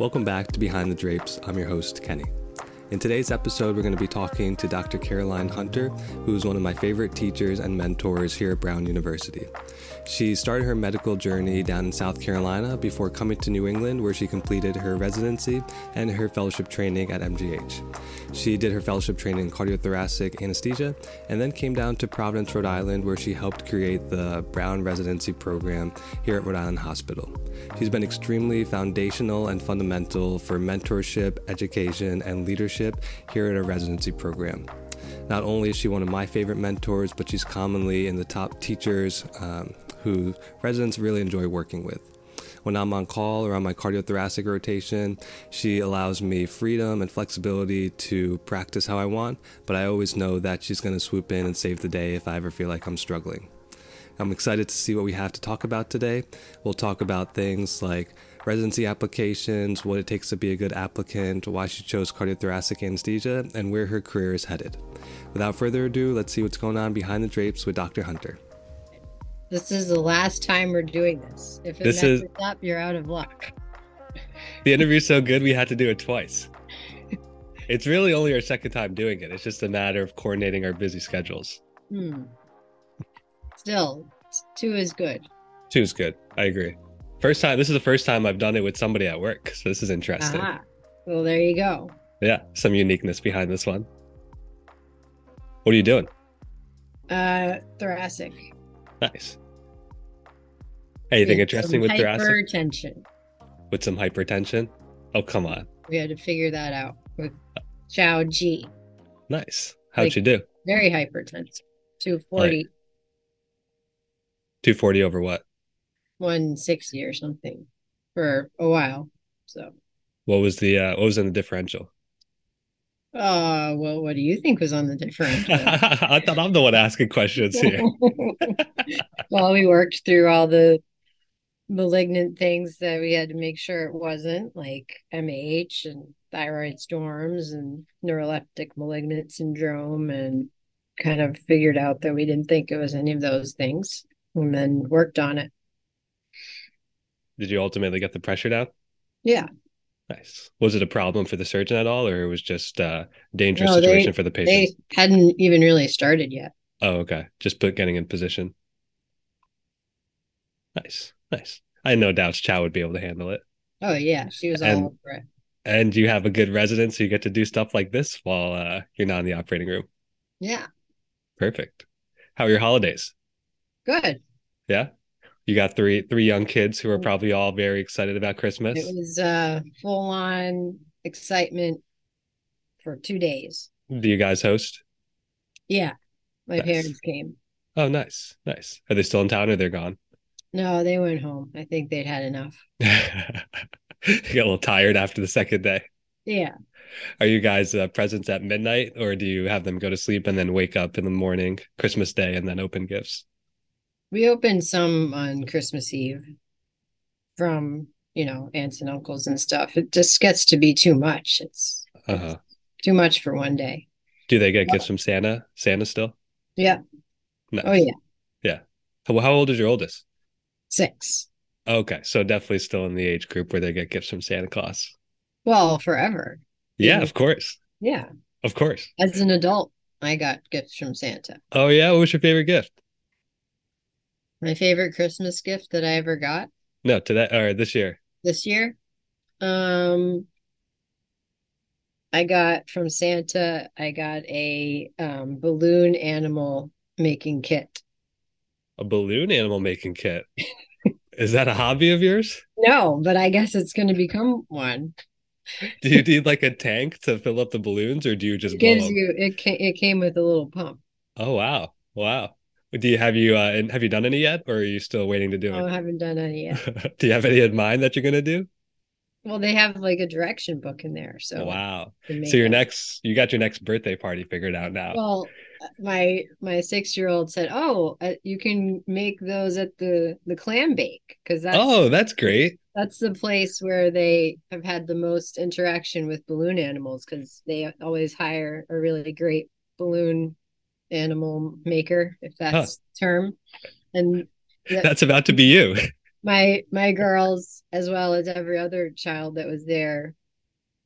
Welcome back to Behind the Drapes. I'm your host, Kenny. In today's episode, we're going to be talking to Dr. Caroline Hunter, who is one of my favorite teachers and mentors here at Brown University. She started her medical journey down in South Carolina before coming to New England, where she completed her residency and her fellowship training at MGH. She did her fellowship training in cardiothoracic anesthesia and then came down to Providence, Rhode Island, where she helped create the Brown residency program here at Rhode Island Hospital. She's been extremely foundational and fundamental for mentorship, education, and leadership here at our residency program. Not only is she one of my favorite mentors, but she's commonly in the top teachers um, who residents really enjoy working with. When I'm on call or on my cardiothoracic rotation, she allows me freedom and flexibility to practice how I want, but I always know that she's going to swoop in and save the day if I ever feel like I'm struggling. I'm excited to see what we have to talk about today. We'll talk about things like residency applications, what it takes to be a good applicant, why she chose cardiothoracic anesthesia, and where her career is headed. Without further ado, let's see what's going on behind the drapes with Dr. Hunter. This is the last time we're doing this. If it This messes is- up, you're out of luck. The interview's so good, we had to do it twice. It's really only our second time doing it. It's just a matter of coordinating our busy schedules. Hmm. Still, two is good. Two is good. I agree. First time, this is the first time I've done it with somebody at work. So this is interesting. Ah, well, there you go. Yeah, some uniqueness behind this one. What are you doing? Uh, thoracic. Nice. Anything With interesting with thoracic? hypertension. With some hypertension? Oh, come on. We had to figure that out with Chow G. Nice. How'd Like- you do? Very hypertensive. 240, 240 over what? 160 or something for a while. So, What was the uh what was in the differential? uh, well, what do you think was on the differential? I thought I'm the one asking questions here. well, we worked through all the malignant things that we had to make sure it wasn't, like MH and thyroid storms and neuroleptic malignant syndrome, and kind of figured out that we didn't think it was any of those things, and then worked on it. Did you ultimately get the pressure down? Yeah, Nice. Was it a problem for the surgeon at all, or it was just a dangerous No, they- situation for the patient? they hadn't even really started yet. Oh, okay. Just put getting in position. Nice, nice. I had no doubts Chow would be able to handle it. Oh yeah, she was all And- over it. And you have a good resident, so you get to do stuff like this while uh, you're not in the operating room. Yeah, Perfect. How are your holidays? Good. Yeah. You got three three young kids who are probably all very excited about Christmas. It was uh full on excitement for two days. Do you guys host? Yeah, my Nice. parents came. Oh, nice, nice. Are they still in town or they're gone? No, they went home. I think they'd had enough. you get a little tired after the second day. Yeah. Are you guys uh, presents at midnight, or do you have them go to sleep and then wake up in the morning, Christmas Day, and then open gifts? We opened some on Christmas Eve from, you know, aunts and uncles and stuff. It just gets to be too much. It's Uh-huh. too much for one day. Do they get gifts from Santa? Santa still? Yeah. Nice. Oh, yeah. How, how old is your oldest? Six. Okay, so definitely still in the age group where they get gifts from Santa Claus. Well, forever. Yeah, of course, Yeah. of course. As an adult, I got gifts from Santa. Oh yeah, what was your favorite gift? My favorite Christmas gift that I ever got No, today or this year. this year. Um, I got from Santa, I got a um, balloon animal making kit. A balloon animal making kit. Is that a hobby of yours? No, but I guess it's going to become one. Do you need like a tank to fill up the balloons, or do you just It blow gives you it came, it came with a little pump. Oh wow, wow. Do you have you uh and have you done any yet, or are you still waiting to do Oh, I haven't done any yet. do you have any in mind that you're gonna do? Well, they have like a direction book in there, so wow. I can make So your it. next, you got your next birthday party figured out now. Well, my my six year old said, "Oh, uh, you can make those at the the clam bake because that's oh, that's great. that's the place where they have had the most interaction with balloon animals because they always hire a really great balloon animal maker, if that's the term. And that- That's about to be you. my my girls, as well as every other child that was there,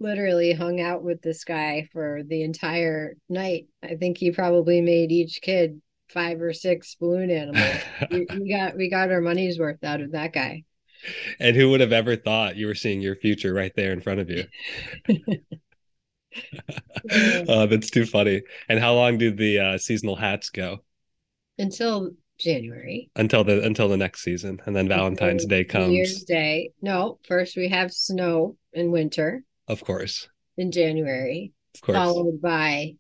literally hung out with this guy for the entire night. I think he probably made each kid five or six balloon animals. we, we got we got our money's worth out of that guy. And who would have ever thought you were seeing your future right there in front of you? oh, that's too funny. And how long do the uh, seasonal hats go? Until January. Until the until the next season, and then Valentine's Day comes. New Year's Day. No, first we have snow in winter. Of course. In January. Of course. Followed by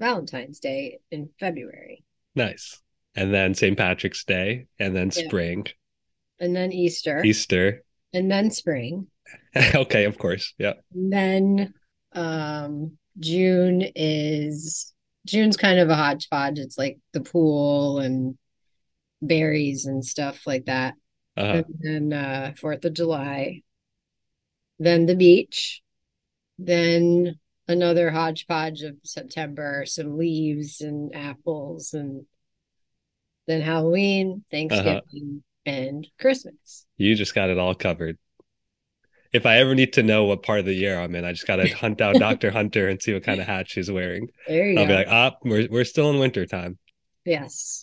Valentine's Day in February. Nice. And then St. Patrick's Day, and then yeah. spring. And then Easter. Easter. And then spring. okay, of course. Yeah. And then um June is June's kind of a hodgepodge. It's like the pool and berries and stuff like that. Uh-huh. And then uh Fourth of July. Then the beach. Then another hodgepodge of September, some leaves and apples, and then Halloween, Thanksgiving, uh-huh. and Christmas. You just got it all covered. If I ever need to know what part of the year I'm in, I just gotta hunt down Dr. Hunter and see what kind of hat she's wearing. There you I'll go. be like, ah, we're we're still in winter time. Yes.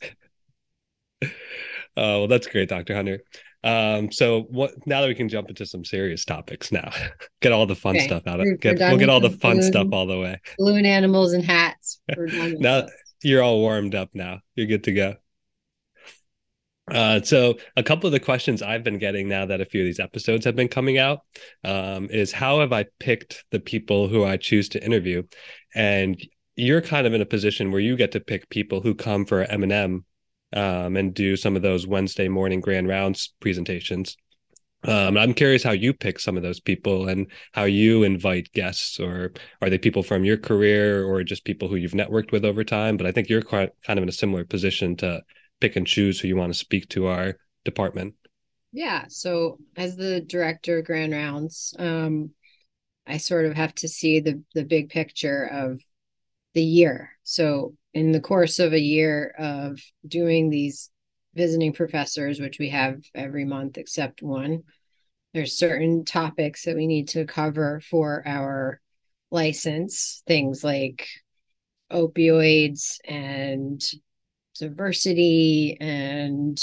oh, well, that's great, Dr. Hunter. Um, so what now that we can jump into some serious topics now, get all the fun okay. stuff out of get, we'll get all the fun balloon, stuff all the way. Balloon animals and hats. now you're all warmed up now. You're good to go. Uh, so a couple of the questions I've been getting now that a few of these episodes have been coming out um, is how have I picked the people who I choose to interview? And you're kind of in a position where you get to pick people who come for M&M um, and do some of those Wednesday morning grand rounds presentations. Um, I'm curious how you pick some of those people and how you invite guests, or are they people from your career or just people who you've networked with over time? But I think you're quite, kind of in a similar position to pick and choose who you want to speak to our department. Yeah. So as the director of Grand Rounds, um, I sort of have to see the the big picture of the year. So in the course of a year of doing these visiting professors, which we have every month except one, there's certain topics that we need to cover for our license, things like opioids and diversity and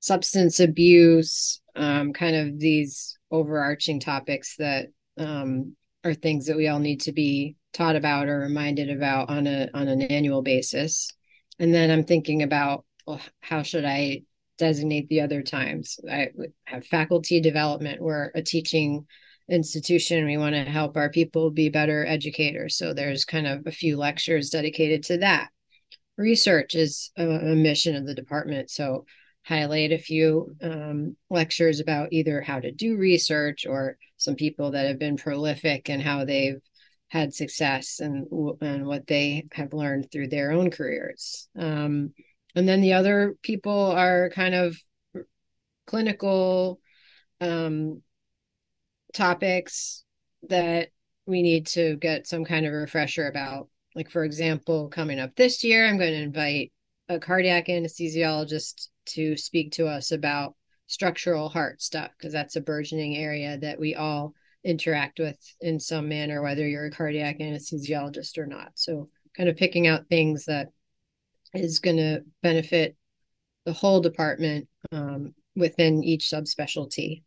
substance abuse, um, kind of these overarching topics that um, are things that we all need to be taught about or reminded about on a on an annual basis. And then i'm thinking about well, how should i designate the other times? I have faculty development. We're a teaching institution. We want to help our people be better educators. So there's kind of a few lectures dedicated to that research is a, a mission of the department so highlight a few um, lectures about either how to do research or some people that have been prolific and how they've had success and and what they have learned through their own careers. Um, and then the other people are kind of clinical um, topics that we need to get some kind of refresher about. Like, for example, coming up this year, I'm going to invite a cardiac anesthesiologist to speak to us about structural heart stuff because that's a burgeoning area that we all interact with in some manner, whether you're a cardiac anesthesiologist or not. So, kind of picking out things that is going to benefit the whole department um, within each subspecialty.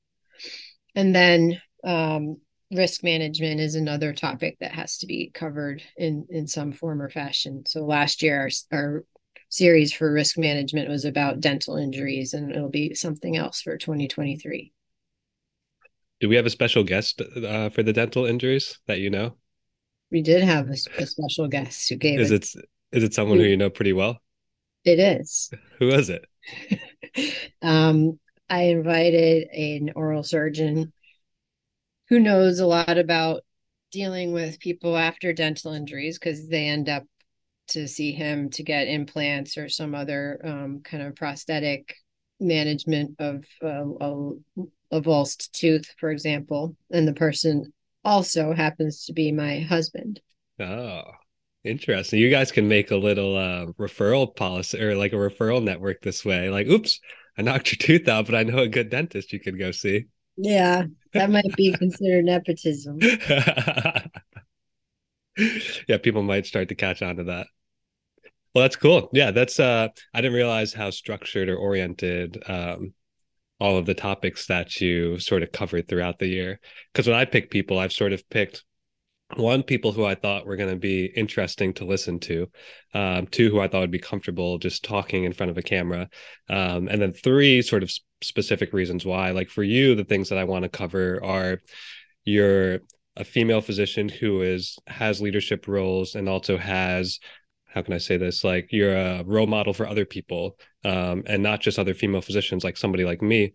And then um, risk management is another topic that has to be covered in in some form or fashion. So last year our, our series for risk management was about dental injuries and it'll be something else for 2023. Do we have a special guest uh, for the dental injuries that you know? We did have a, a special guest who gave. Is it is it someone who you know pretty well? It is. Who is it? um, I invited an oral surgeon who knows a lot about dealing with people after dental injuries because they end up to see him to get implants or some other um, kind of prosthetic management of uh, a a avulsed tooth, for example, and the person also happens to be my husband. Oh, interesting. You guys can make a little uh, referral policy or like a referral network this way. Like, oops, I knocked your tooth out, but I know a good dentist you could go see. Yeah, that might be considered nepotism. yeah, people might start to catch on to that. Well, that's cool. Yeah, that's uh I didn't realize how structured or oriented um all of the topics that you sort of covered throughout the year. Because when I pick people, I've sort of picked one people who I thought were going to be interesting to listen to, um, two who I thought would be comfortable just talking in front of a camera, um, and then three sort of specific reasons why. Like for you, the things that I want to cover are you're a female physician who is has leadership roles and also has how can I say this? Like you're a role model for other people, um, and not just other female physicians, like somebody like me.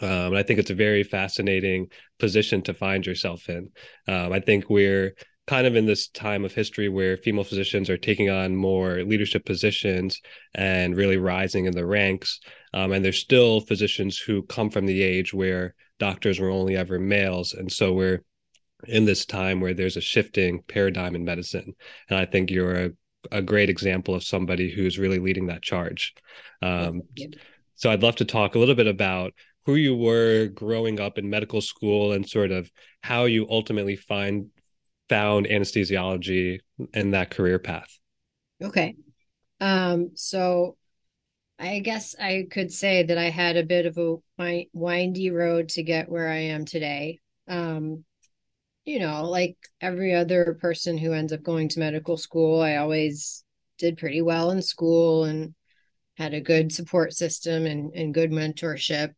Um, and I think it's a very fascinating position to find yourself in. Um, I think we're kind of in this time of history where female physicians are taking on more leadership positions and really rising in the ranks. Um, and there's still physicians who come from the age where doctors were only ever males. And so we're in this time where there's a shifting paradigm in medicine. And I think you're a a great example of somebody who's really leading that charge. Um, so I'd love to talk a little bit about who you were growing up in medical school and sort of how you ultimately find found anesthesiology and that career path. Okay. Um, so I guess I could say that I had a bit of a windy road to get where I am today. Um, you know, like every other person who ends up going to medical school, I always did pretty well in school and had a good support system and, and good mentorship.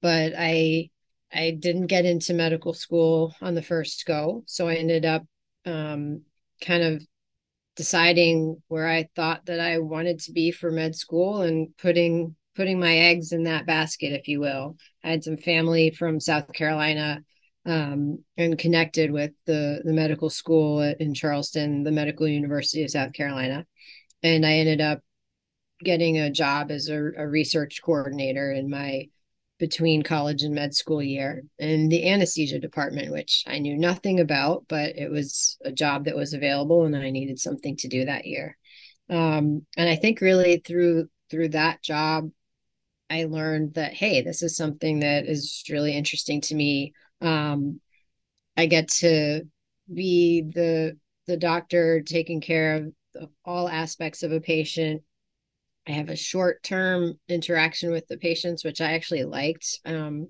But I I didn't get into medical school on the first go. So I ended up um, kind of deciding where I thought that I wanted to be for med school and putting putting my eggs in that basket, if you will. I had some family from South Carolina um, and connected with the the medical school in Charleston, the Medical University of South Carolina, and I ended up getting a job as a, a research coordinator in my between college and med school year in the anesthesia department, which I knew nothing about, but it was a job that was available, and I needed something to do that year. Um, and I think really through through that job, I learned that hey, this is something that is really interesting to me um, I get to be the the doctor taking care of all aspects of a patient. I have a short term interaction with the patients, which I actually liked. Um,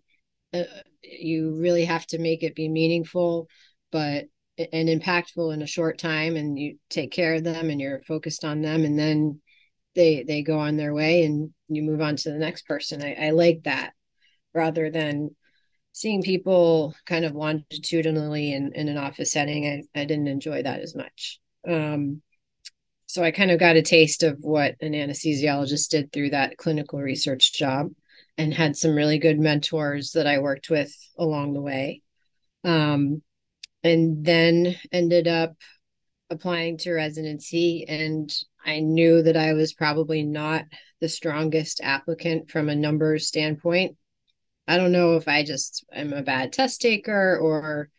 uh, you really have to make it be meaningful, but and impactful in a short time, and you take care of them, and you're focused on them, and then they they go on their way, and you move on to the next person. I, I like that rather than seeing people kind of longitudinally in, in an office setting, I, I didn't enjoy that as much. Um, so I kind of got a taste of what an anesthesiologist did through that clinical research job and had some really good mentors that I worked with along the way. Um, and then ended up applying to residency and I knew that I was probably not the strongest applicant from a numbers standpoint I don't know if I just am a bad test taker or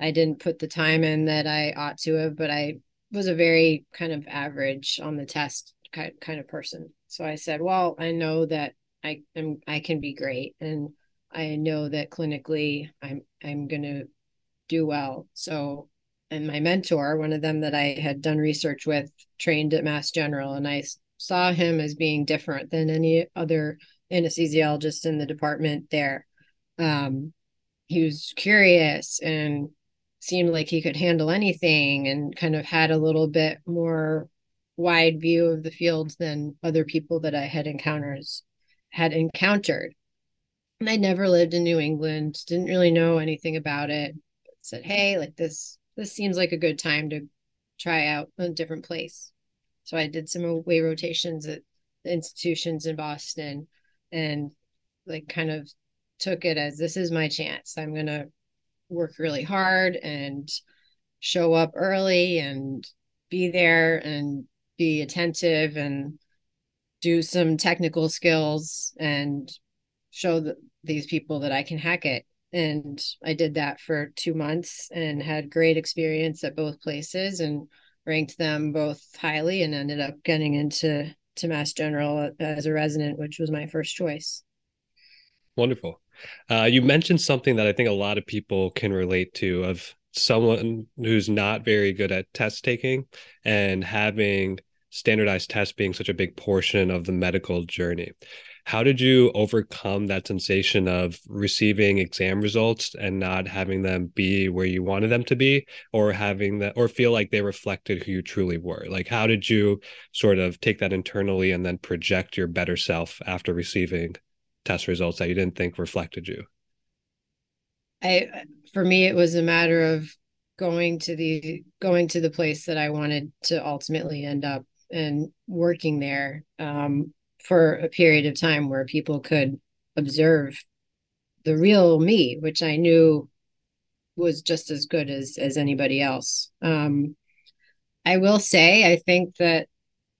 I didn't put the time in that I ought to have, but I was a very kind of average on the test kind of person. So I said, well, I know that I am I can be great and I know that clinically I'm I'm going to do well. So and my mentor, one of them that I had done research with, trained at Mass General and I saw him as being different than any other anesthesiologist in the department there. Um, he was curious and seemed like he could handle anything and kind of had a little bit more wide view of the field than other people that I had encounters had encountered. And I never lived in New England, didn't really know anything about it. But said, "Hey, like this this seems like a good time to try out a different place." So I did some away rotations at institutions in Boston and like kind of took it as this is my chance. I'm to work really hard and show up early and be there and be attentive and do some technical skills and show the, these people that I can hack it. And I did that for two months and had great experience at both places and ranked them both highly and ended up getting into to Mass General uh, as a resident, which was my first choice. Wonderful. Uh, you mentioned something that I think a lot of people can relate to of someone who's not very good at test taking and having standardized tests being such a big portion of the medical journey. How did you overcome that sensation of receiving exam results and not having them be where you wanted them to be or having that or feel like they reflected who you truly were? Like how did you sort of take that internally and then project your better self after receiving test results that you didn't think reflected you? I for me it was a matter of going to the going to the place that I wanted to ultimately end up and working there um, for a period of time where people could observe the real me, which I knew was just as good as as anybody else. Um, I will say I think that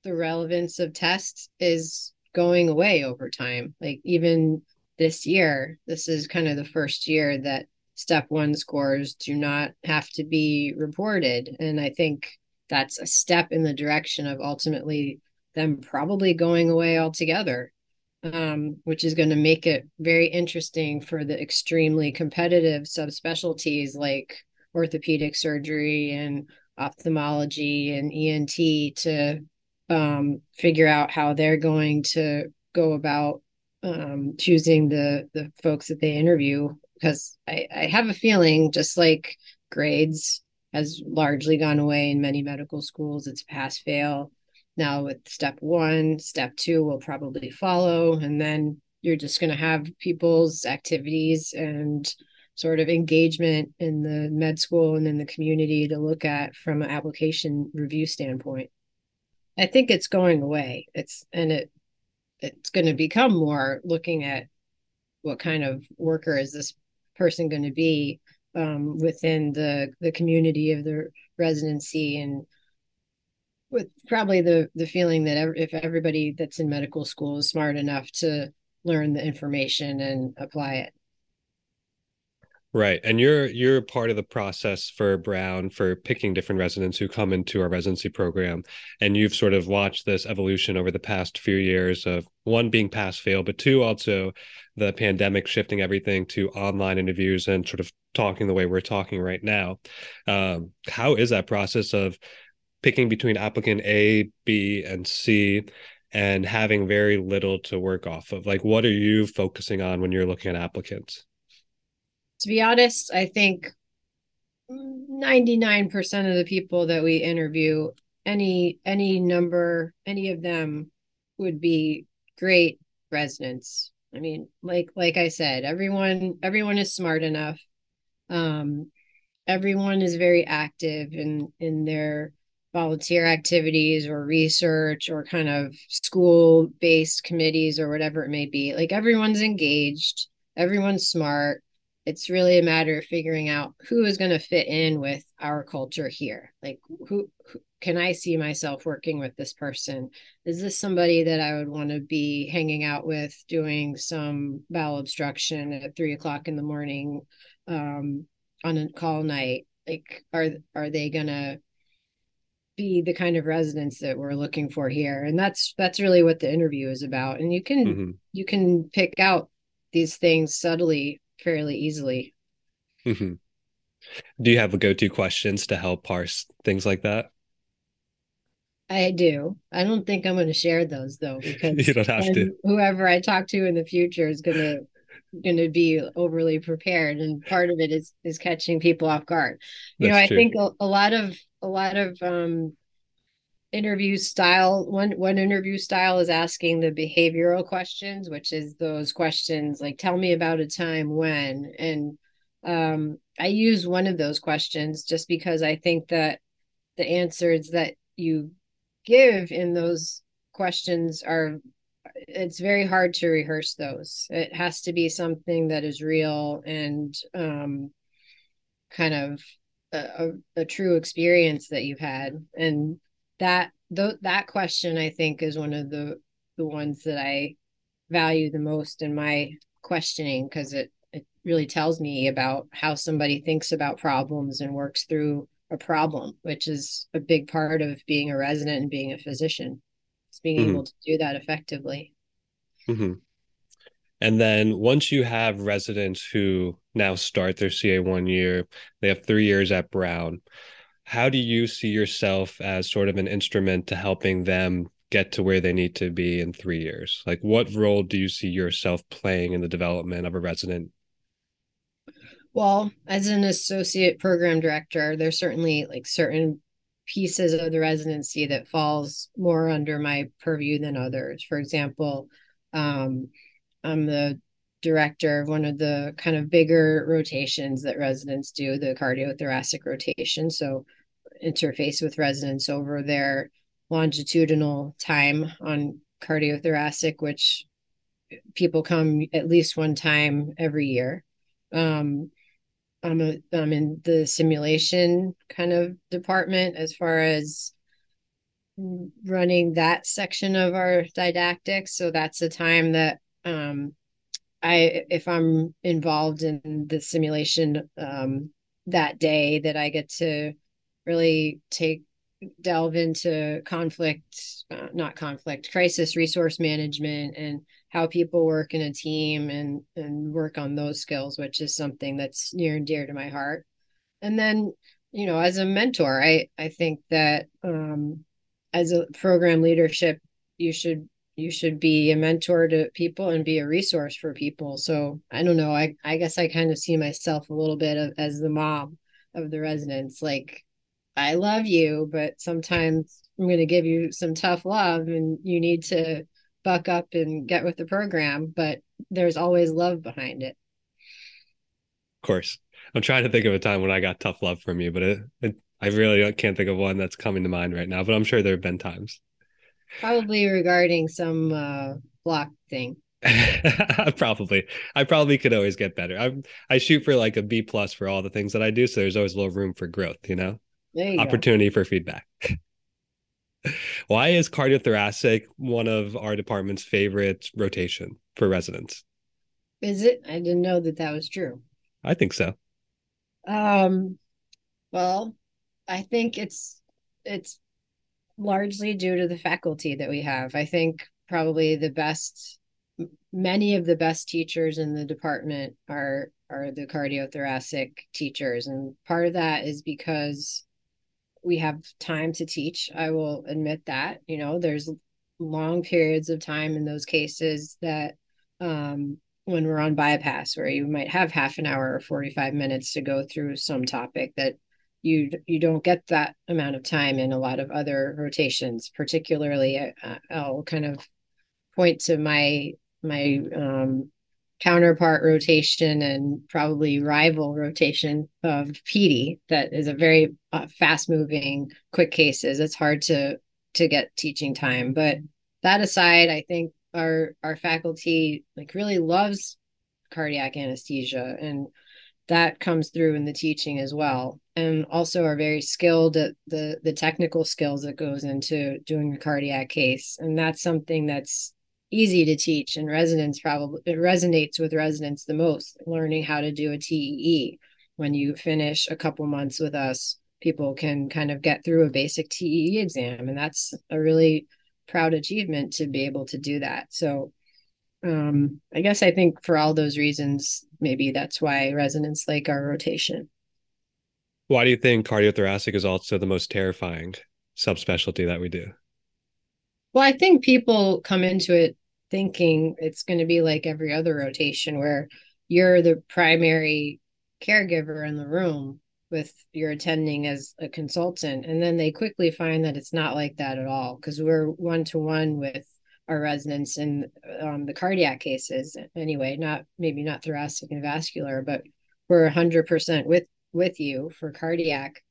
the relevance of tests is going away over time. Like even this year, this is kind of the first year that step one scores do not have to be reported. And I think that's a step in the direction of ultimately them probably going away altogether, um, which is going to make it very interesting for the extremely competitive subspecialties like orthopedic surgery and ophthalmology and ENT to um, figure out how they're going to go about um, choosing the the folks that they interview. Because I, I have a feeling just like grades has largely gone away in many medical schools it's pass fail. Now with step one step two will probably follow and then you're just going to have people's activities and sort of engagement in the med school and in the community to look at from an application review standpoint I think it's going away. It's and it it's going to become more looking at what kind of worker is this person going to be um, within the the community of the residency and with probably the the feeling that if everybody that's in medical school is smart enough to learn the information and apply it Right. And you're you're part of the process for Brown for picking different residents who come into our residency program. And you've sort of watched this evolution over the past few years of one being pass fail, but two also the pandemic shifting everything to online interviews and sort of talking the way we're talking right now. Um, how is that process of picking between applicant A, B, and C and having very little to work off of? Like what are you focusing on when you're looking at applicants? To be honest, I think 99% of the people that we interview, any any number, any of them would be great residents. I mean, like like I said, everyone everyone is smart enough. Um everyone is very active in in their volunteer activities or research or kind of school based committees or whatever it may be. Like everyone's engaged, everyone's smart it's really a matter of figuring out who is going to fit in with our culture here. Like who, who, can i see myself working with this person? Is this somebody that i would want to be hanging out with doing some bowel obstruction at three o'clock in the morning um, on a call night? Like are are they gonna be the kind of residents that we're looking for here? And that's that's really what the interview is about. And you can mm-hmm. you can pick out these things subtly fairly easily. Mm-hmm. Do you have a go-to questions to help parse things like that? I do. I don't think I'm going to share those though, because you don't have to. Whoever I talk to in the future is going to going to be overly prepared, and part of it is is catching people off guard. You That's know, I true. think a, a, lot of a lot of um, interview style one one interview style is asking the behavioral questions which is those questions like tell me about a time when and um, i use one of those questions just because i think that the answers that you give in those questions are it's very hard to rehearse those. It has to be something that is real and um, kind of a, a, a true experience that you've had. And that th- that question I think is one of the the ones that I value the most in my questioning because it it really tells me about how somebody thinks about problems and works through a problem, which is a big part of being a resident and being a physician. It's being mm-hmm. able to do that effectively. Mm-hmm. And then once you have residents who now start their CA one year, they have three years at Brown. How do you see yourself as sort of an instrument to helping them get to where they need to be in three years? Like, what role do you see yourself playing in the development of a resident? Well, as an associate program director, there's certainly like certain pieces of the residency that falls more under my purview than others. For example, um, I'm the director of one of the kind of bigger rotations that residents do, the cardiothoracic rotation. So interface with residents over their longitudinal time on cardiothoracic, which people come at least one time every year. Um, I'm, a, I'm in the simulation kind of department as far as running that section of our didactics. So that's a time that um, I, if I'm involved in the simulation um, that day, that I get to really take delve into conflict, uh, not conflict, crisis resource management and how people work in a team and and work on those skills, which is something that's near and dear to my heart. And then, you know, as a mentor, I I think that um, as a program leadership, you should you should be a mentor to people and be a resource for people. So I don't know. I I guess I kind of see myself a little bit of, as the mom of the residents. Like I love you, but sometimes I'm going to give you some tough love and you need to buck up and get with the program, but there's always love behind it. Of course. I'm trying to think of a time when I got tough love from you, but it, it, I really can't think of one that's coming to mind right now, but I'm sure there have been times. Probably regarding some uh, block thing. probably i probably could always get better i i shoot for like a b plus for all the things that i do so there's always a little room for growth you know you opportunity go. for feedback. Why is cardiothoracic one of our department's favorite rotation for residents? Is it? I didn't know that that was true. I think so. Um, well, I think it's it's largely due to the faculty that we have. I think probably the best many of the best teachers in the department are are the cardiothoracic teachers and part of that is because we have time to teach. I will admit that. You know, there's long periods of time in those cases that um, when we're on bypass, where you might have half an hour or 45 minutes to go through some topic that you you don't get that amount of time in a lot of other rotations. Particularly, uh, I'll kind of point to my my um, counterpart rotation and probably rival rotation of PD that is a very uh, fast moving quick cases it's hard to to get teaching time but that aside i think our our faculty like really loves cardiac anesthesia and that comes through in the teaching as well. And also are very skilled at the the technical skills that goes into doing a cardiac case. And that's something that's easy to teach and residents probably it resonates with residents the most learning how to do a TEE when you finish a couple months with us people can kind of get through a basic TEE exam. And that's a really proud achievement to be able to do that. So um, I guess I think for all those reasons maybe that's why residents like our rotation. Why do you think cardiothoracic is also the most terrifying subspecialty that we do? Well, I think people come into it thinking it's going to be like every other rotation where you're the primary caregiver in the room with your attending as a consultant and then they quickly find that it's not like that at all because we're one to one with our residents in um, the cardiac cases anyway not maybe not thoracic and vascular but we're 100% with with you for cardiac.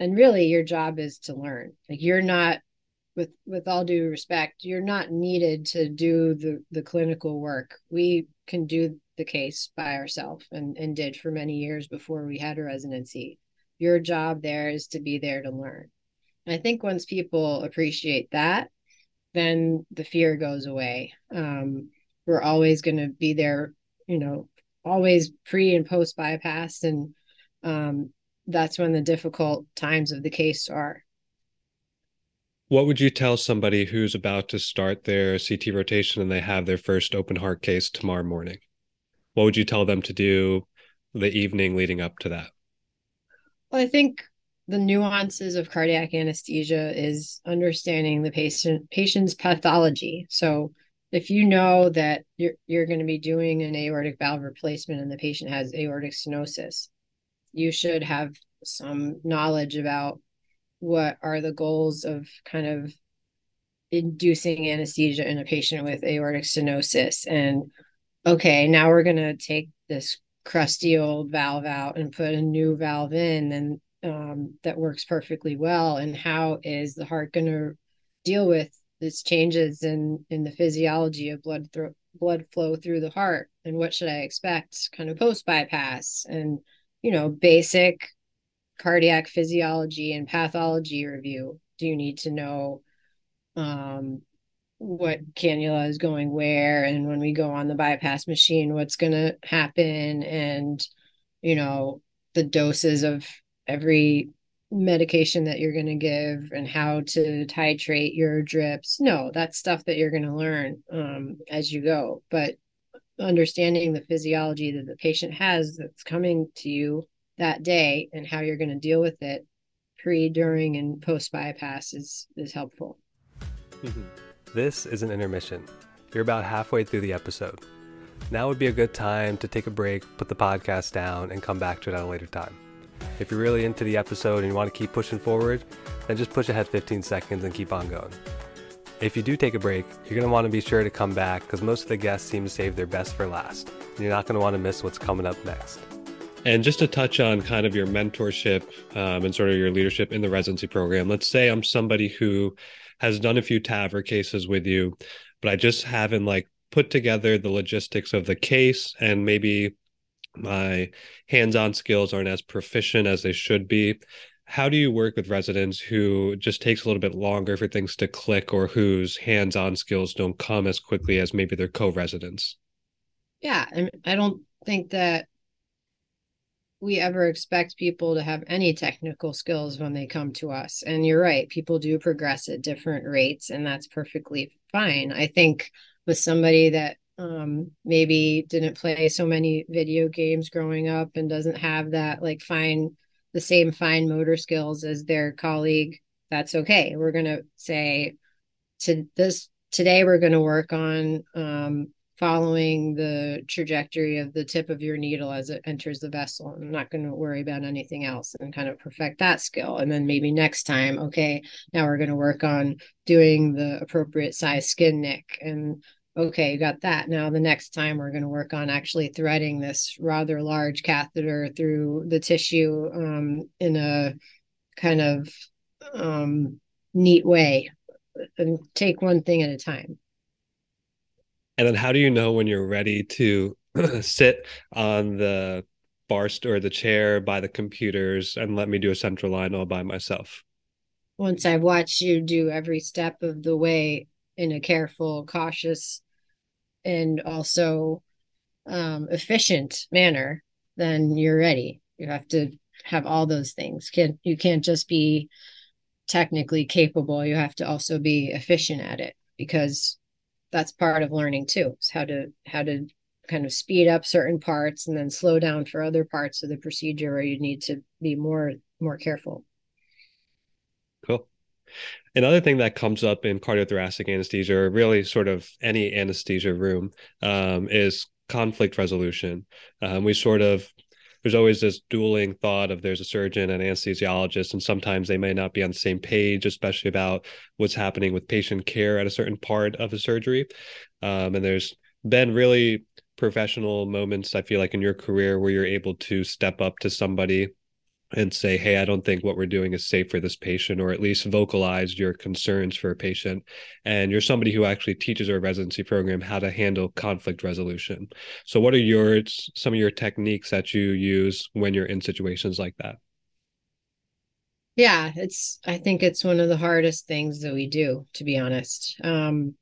And really your job is to learn. Like you're not with with all due respect you're not needed to do the the clinical work. We can do the case by ourselves and and did for many years before we had a residency. Your job there is to be there to learn. And i think once people appreciate that then the fear goes away um, we're always going to be there you know always pre and post bypass and um, that's when the difficult times of the case are what would you tell somebody who's about to start their CT rotation and they have their first open heart case tomorrow morning? What would you tell them to do the evening leading up to that? Well, I think the nuances of cardiac anesthesia is understanding the patient patient's pathology. So if you know that you're you're going to be doing an aortic valve replacement and the patient has aortic stenosis, you should have some knowledge about what are the goals of kind of inducing anesthesia in a patient with aortic stenosis and okay now we're going to take this crusty old valve out and put a new valve in and um, that works perfectly well and how is the heart going to deal with these changes in in the physiology of blood th- blood flow through the heart? And what should i expect kind of post bypass and you know basic cardiac physiology and pathology review. Do you need to know um, what cannula is going where? And when we go on the bypass machine what's going to happen? And you know the doses of every medication that you're going to give and how to titrate your drips no that's stuff that you're going to learn um, as you go but understanding the physiology that the patient has that's coming to you that day and how you're going to deal with it pre, during, and post bypass is, is helpful. this is an intermission. You're about halfway through the episode. Now would be a good time to take a break, put the podcast down, and come back to it at a later time. If you're really into the episode and you want to keep pushing forward, then just push ahead 15 seconds and keep on going. If you do take a break, you're going to want to be sure to come back because most of the guests seem to save their best for last. And you're not going to want to miss what's coming up next. And just to touch on kind of your mentorship um, and sort of your leadership in the residency program, let's say I'm somebody who has done a few TAVR cases with you, but I just haven't like put together the logistics of the case and maybe my hands-on skills aren't as proficient as they should be. How do you work with residents who just takes a little bit longer for things to click or whose hands-on skills don't come as quickly as maybe their co-residents? Yeah, I don't think that we ever expect people to have any technical skills when they come to us. And you're right, people do progress at different rates, and that's perfectly fine. I think with somebody that um, maybe didn't play so many video games growing up and doesn't have that like fine, the same fine motor skills as their colleague, that's okay. We're going to say to this today, we're going to work on um, following the trajectory of the tip of your needle as it enters the vessel. I'm not going to worry about anything else and kind of perfect that skill. And then maybe next time, okay, now we're going to work on doing the appropriate size skin nick. And okay, you got that. Now the next time we're going to work on actually threading this rather large catheter through the tissue um, in a kind of um, neat way and take one thing at a time. And then how do you know when you're ready to sit on the bar or the chair by the computers and let me do a central line all by myself? Once I've watched you do every step of the way in a careful, cautious, and also um, efficient manner, then you're ready. You have to have all those things. Can't you can't just be technically capable. You have to also be efficient at it because that's part of learning too is how to how to kind of speed up certain parts and then slow down for other parts of the procedure where you need to be more more careful cool another thing that comes up in cardiothoracic anesthesia or really sort of any anesthesia room um, is conflict resolution um, we sort of there's always this dueling thought of there's a surgeon and anesthesiologist, and sometimes they may not be on the same page, especially about what's happening with patient care at a certain part of a surgery. Um, and there's been really professional moments, I feel like, in your career where you're able to step up to somebody and say, hey, I don't think what we're doing is safe for this patient, or at least vocalize your concerns for a patient. And you're somebody who actually teaches our residency program how to handle conflict resolution. So, what are your some of your techniques that you use when you're in situations like that? Yeah, it's I think it's one of the hardest things that we do, to be honest. Um,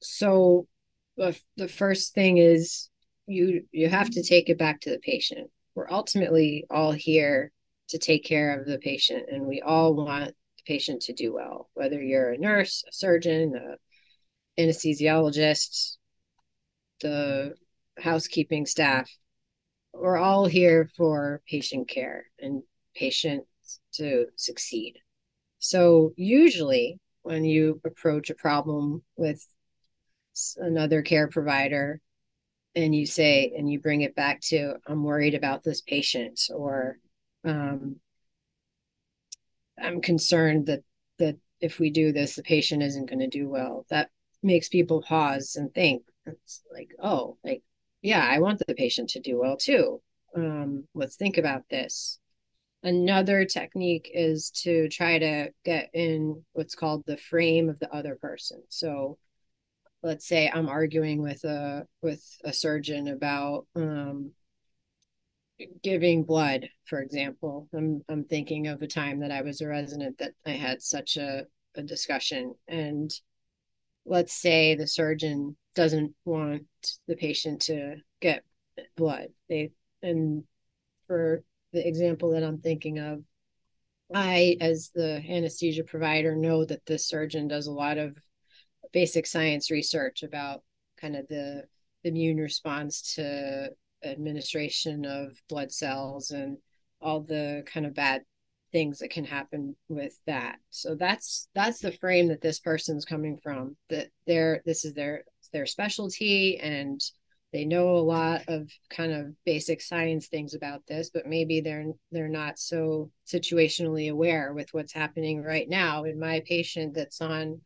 so the, first thing is you you have to take it back to the patient we're ultimately all here to take care of the patient and we all want the patient to do well, whether you're a nurse, a surgeon, a anesthesiologist, the housekeeping staff. We're all here for patient care and patients to succeed. So, usually, when you approach a problem with another care provider and you say, and you bring it back to, I'm worried about this patient, or um, I'm concerned that that if we do this, the patient isn't going to do well. That makes people pause and think. It's like, oh, like, yeah, I want the patient to do well too. Um, let's think about this. Another technique is to try to get in what's called the frame of the other person. So let's say I'm arguing with a with a surgeon about um, giving blood, for example. I'm I'm thinking of a time that I was a resident that I had such a, a discussion. And let's say the surgeon doesn't want the patient to get blood. They and for the example that I'm thinking of, I, as the anesthesia provider, know that the surgeon does a lot of basic science research about kind of the immune response to administration of blood cells and all the kind of bad things that can happen with that. So that's that's the frame that this person's coming from that they're this is their their specialty and they know a lot of kind of basic science things about this but maybe they're they're not so situationally aware with what's happening right now. In my patient that's on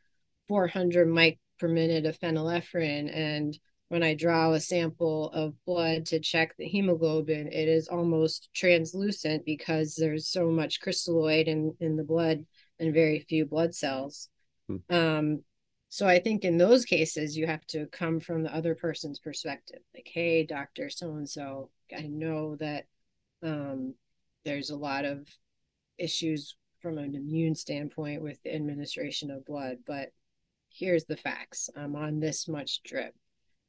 400 mic per minute of phenylephrine and when I draw a sample of blood to check the hemoglobin, it is almost translucent because there's so much crystalloid in, in the blood and very few blood cells. Hmm. Um, so I think in those cases, you have to come from the other person's perspective. Like, hey, doctor so and so, I know that um, there's a lot of issues from an immune standpoint with the administration of blood, but here's the facts. I'm on this much drip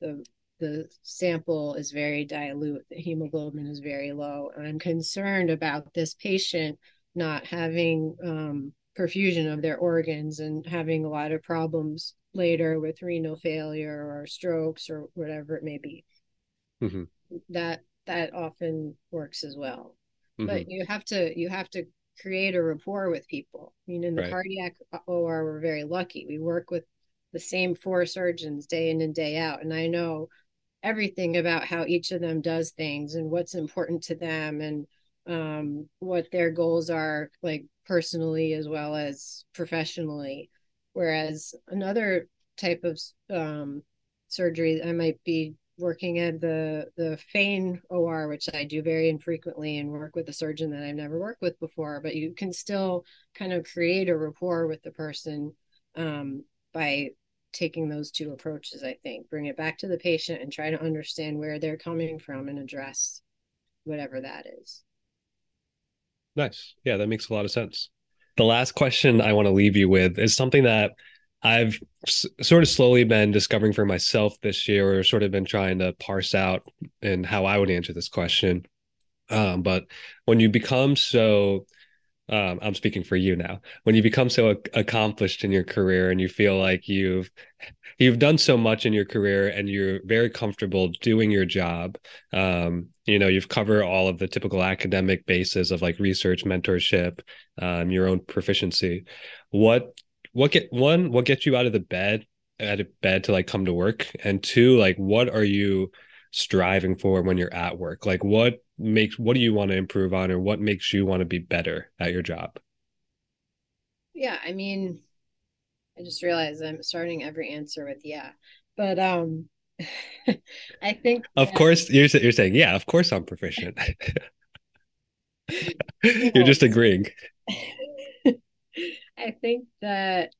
the the sample is very dilute the hemoglobin is very low and i'm concerned about this patient not having um, perfusion of their organs and having a lot of problems later with renal failure or strokes or whatever it may be mm-hmm. that that often works as well mm-hmm. but you have to you have to create a rapport with people i mean in the right. cardiac or we're very lucky we work with the same four surgeons day in and day out. And I know everything about how each of them does things and what's important to them and um, what their goals are, like personally as well as professionally. Whereas another type of um, surgery, I might be working at the the Fane OR, which I do very infrequently, and work with a surgeon that I've never worked with before. But you can still kind of create a rapport with the person um, by taking those two approaches, I think. Bring it back to the patient and try to understand where they're coming from and address whatever that is. Nice. Yeah, that makes a lot of sense. The last question I want to leave you with is something that I've s- sort of slowly been discovering for myself this year, or sort of been trying to parse out and how I would answer this question. Um, but when you become so um, I'm speaking for you now. When you become so accomplished in your career and you feel like you've you've done so much in your career and you're very comfortable doing your job, um, you know, you've covered all of the typical academic bases of like research, mentorship, um, your own proficiency. What what get one what gets you out of the bed out of bed to like come to work, and two, like what are you striving for when you're at work? Like what makes what do you want to improve on or what makes you want to be better at your job? Yeah, I mean, I just realized I'm starting every answer with yeah. But um I think Of that... course you're you're saying, yeah, of course I'm proficient. you're just agreeing. I think that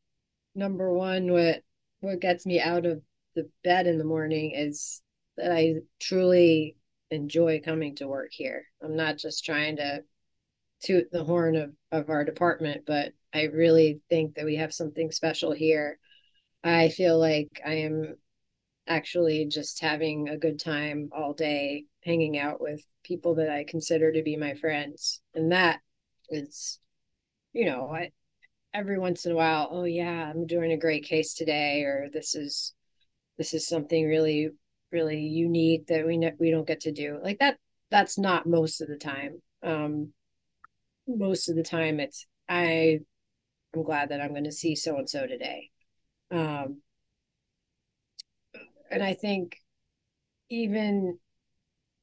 number one what what gets me out of the bed in the morning is that I truly enjoy coming to work here. I'm not just trying to toot the horn of, of our department, but I really think that we have something special here. I feel like I am actually just having a good time all day, hanging out with people that I consider to be my friends. And that is, you know, I every once in a while, oh yeah, I'm doing a great case today, or this is this is something really really unique that we ne- we don't get to do like that. That's not most of the time. Um, most of the time, it's I. I'm glad that I'm going to see so and so today. Um, and I think even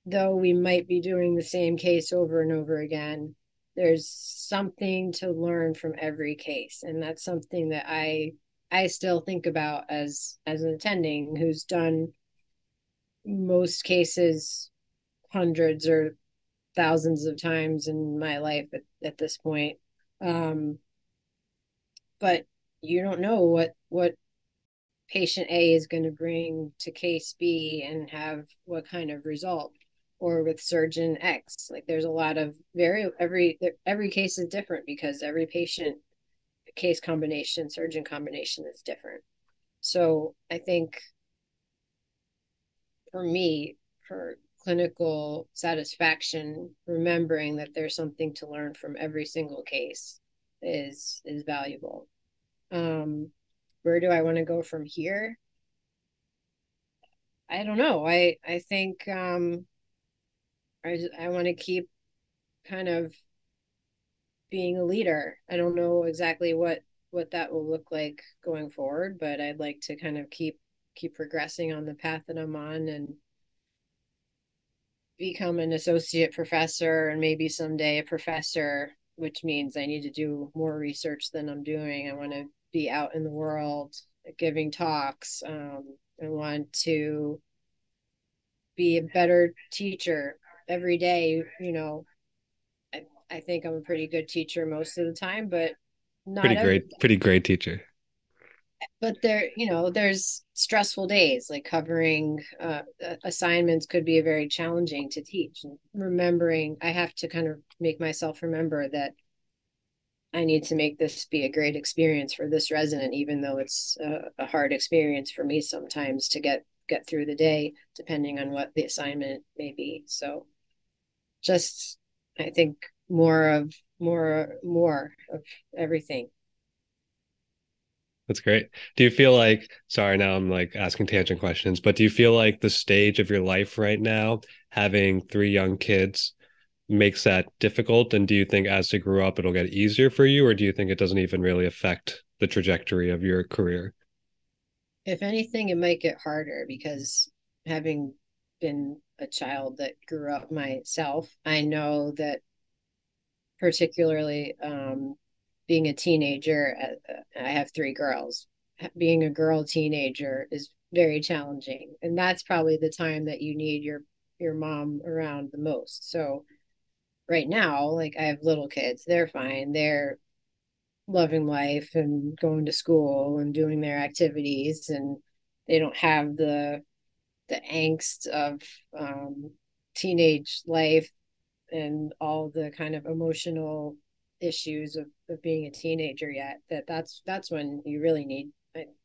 though we might be doing the same case over and over again, there's something to learn from every case. And that's something that I I still think about as as an attending who's done most cases hundreds or thousands of times in my life at, at this point. Um, but you don't know what what patient A is going to bring to case B and have what kind of result or with surgeon X. Like there's a lot of very every every case is different because every patient case combination, surgeon combination is different. So I think for me, for clinical satisfaction, remembering that there's something to learn from every single case is is valuable. Um, where do I want to go from here? I don't know. I I think um, I I want to keep kind of being a leader. I don't know exactly what what that will look like going forward, but I'd like to kind of keep keep progressing on the path that I'm on and become an associate professor and maybe someday a professor, which means I need to do more research than I'm doing. I want to be out in the world giving talks. Um, I want to be a better teacher every day. You know, I, I think I'm a pretty good teacher most of the time, but not pretty great, pretty great teacher. But there, you know, there's stressful days like covering uh, assignments could be very challenging to teach. And remembering, I have to kind of make myself remember that I need to make this be a great experience for this resident, even though it's a, a, hard experience for me sometimes to get get through the day, depending on what the assignment may be. So, just I think more of more more of everything. That's great. Do you feel like sorry now I'm like asking tangent questions, but do you feel like the stage of your life right now, having three young kids, makes that difficult? And do you think as they grow up, it'll get easier for you, or do you think it doesn't even really affect the trajectory of your career? If anything, it might get harder because having been a child that grew up myself, I know that particularly um, being a teenager, uh, I have three girls. Being a girl teenager is very challenging, and that's probably the time that you need your your mom around the most. So right now, like I have little kids, they're fine. They're loving life and going to school and doing their activities and they don't have the the angst of um, teenage life and all the kind of emotional issues of, of being a teenager yet that that's that's when you really need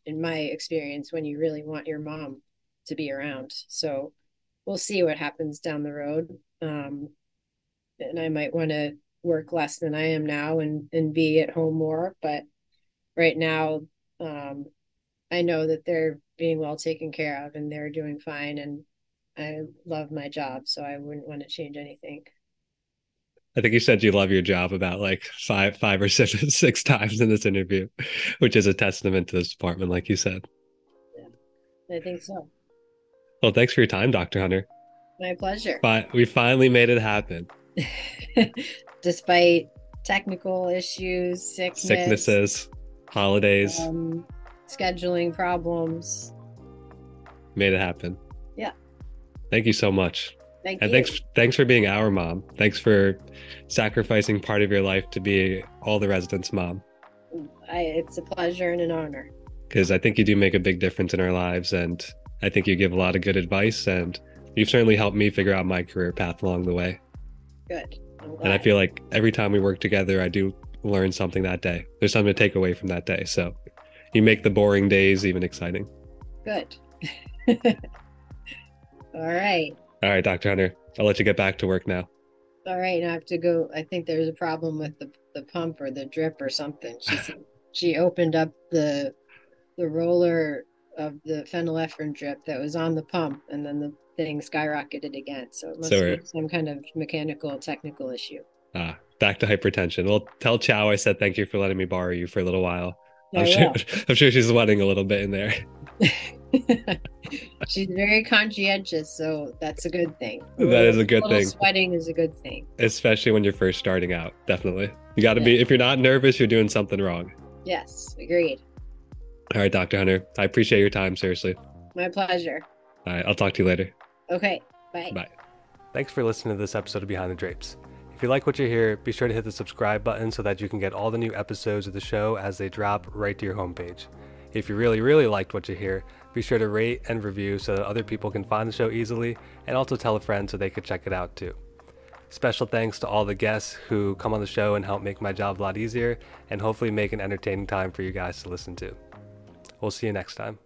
in my experience when you really want your mom to be around so we'll see what happens down the road um, and I might want to work less than I am now and and be at home more. But right now, um, I know that they're being well taken care of and they're doing fine, and I love my job, so I wouldn't want to change anything. I think you said you love your job about like five, five or six, six times in this interview, which is a testament to this department, like you said. Yeah, I think so. Well, thanks for your time, Dr. Hunter. My pleasure. But we finally made it happen. despite technical issues, sickness, sicknesses, holidays, um, scheduling problems. Made it happen. Yeah. Thank you so much. Thank and you. thanks thanks for being our mom. Thanks for sacrificing part of your life to be all the residents' mom. I, it's a pleasure and an honor. Because I think you do make a big difference in our lives, and I think you give a lot of good advice, and you've certainly helped me figure out my career path along the way. Good. And I feel like every time we work together, I do learn something that day. There's something to take away from that day. So you make the boring days even exciting. Good. All right. All right, Dr. Hunter. I'll let you get back to work now. All right. I have to go. I think there's a problem with the, the pump or the drip or something. She's she opened up the the roller of the phenylephrine drip that was on the pump, and then the thing skyrocketed again. So it must So be some kind of mechanical technical issue. Ah, back to hypertension. Well, tell Chow I said thank you for letting me borrow you for a little while. I'm sure. I'm sure she's sweating a little bit in there. She's very conscientious, so that's a good thing. That is a good little thing. Sweating is a good thing. especially when you're first starting out. Definitely. You got to be, if you're not nervous, you're doing something wrong. Yes, agreed. All right, Dr. Hunter, I appreciate your time, seriously. My pleasure. All right, I'll talk to you later. Okay, bye. Bye. Thanks for listening to this episode of Behind the Drapes. If you like what you hear, be sure to hit the subscribe button so that you can get all the new episodes of the show as they drop right to your homepage. If you really, really liked what you hear, be sure to rate and review so that other people can find the show easily and also tell a friend so they could check it out too. Special thanks to all the guests who come on the show and help make my job a lot easier and hopefully make an entertaining time for you guys to listen to. We'll see you next time.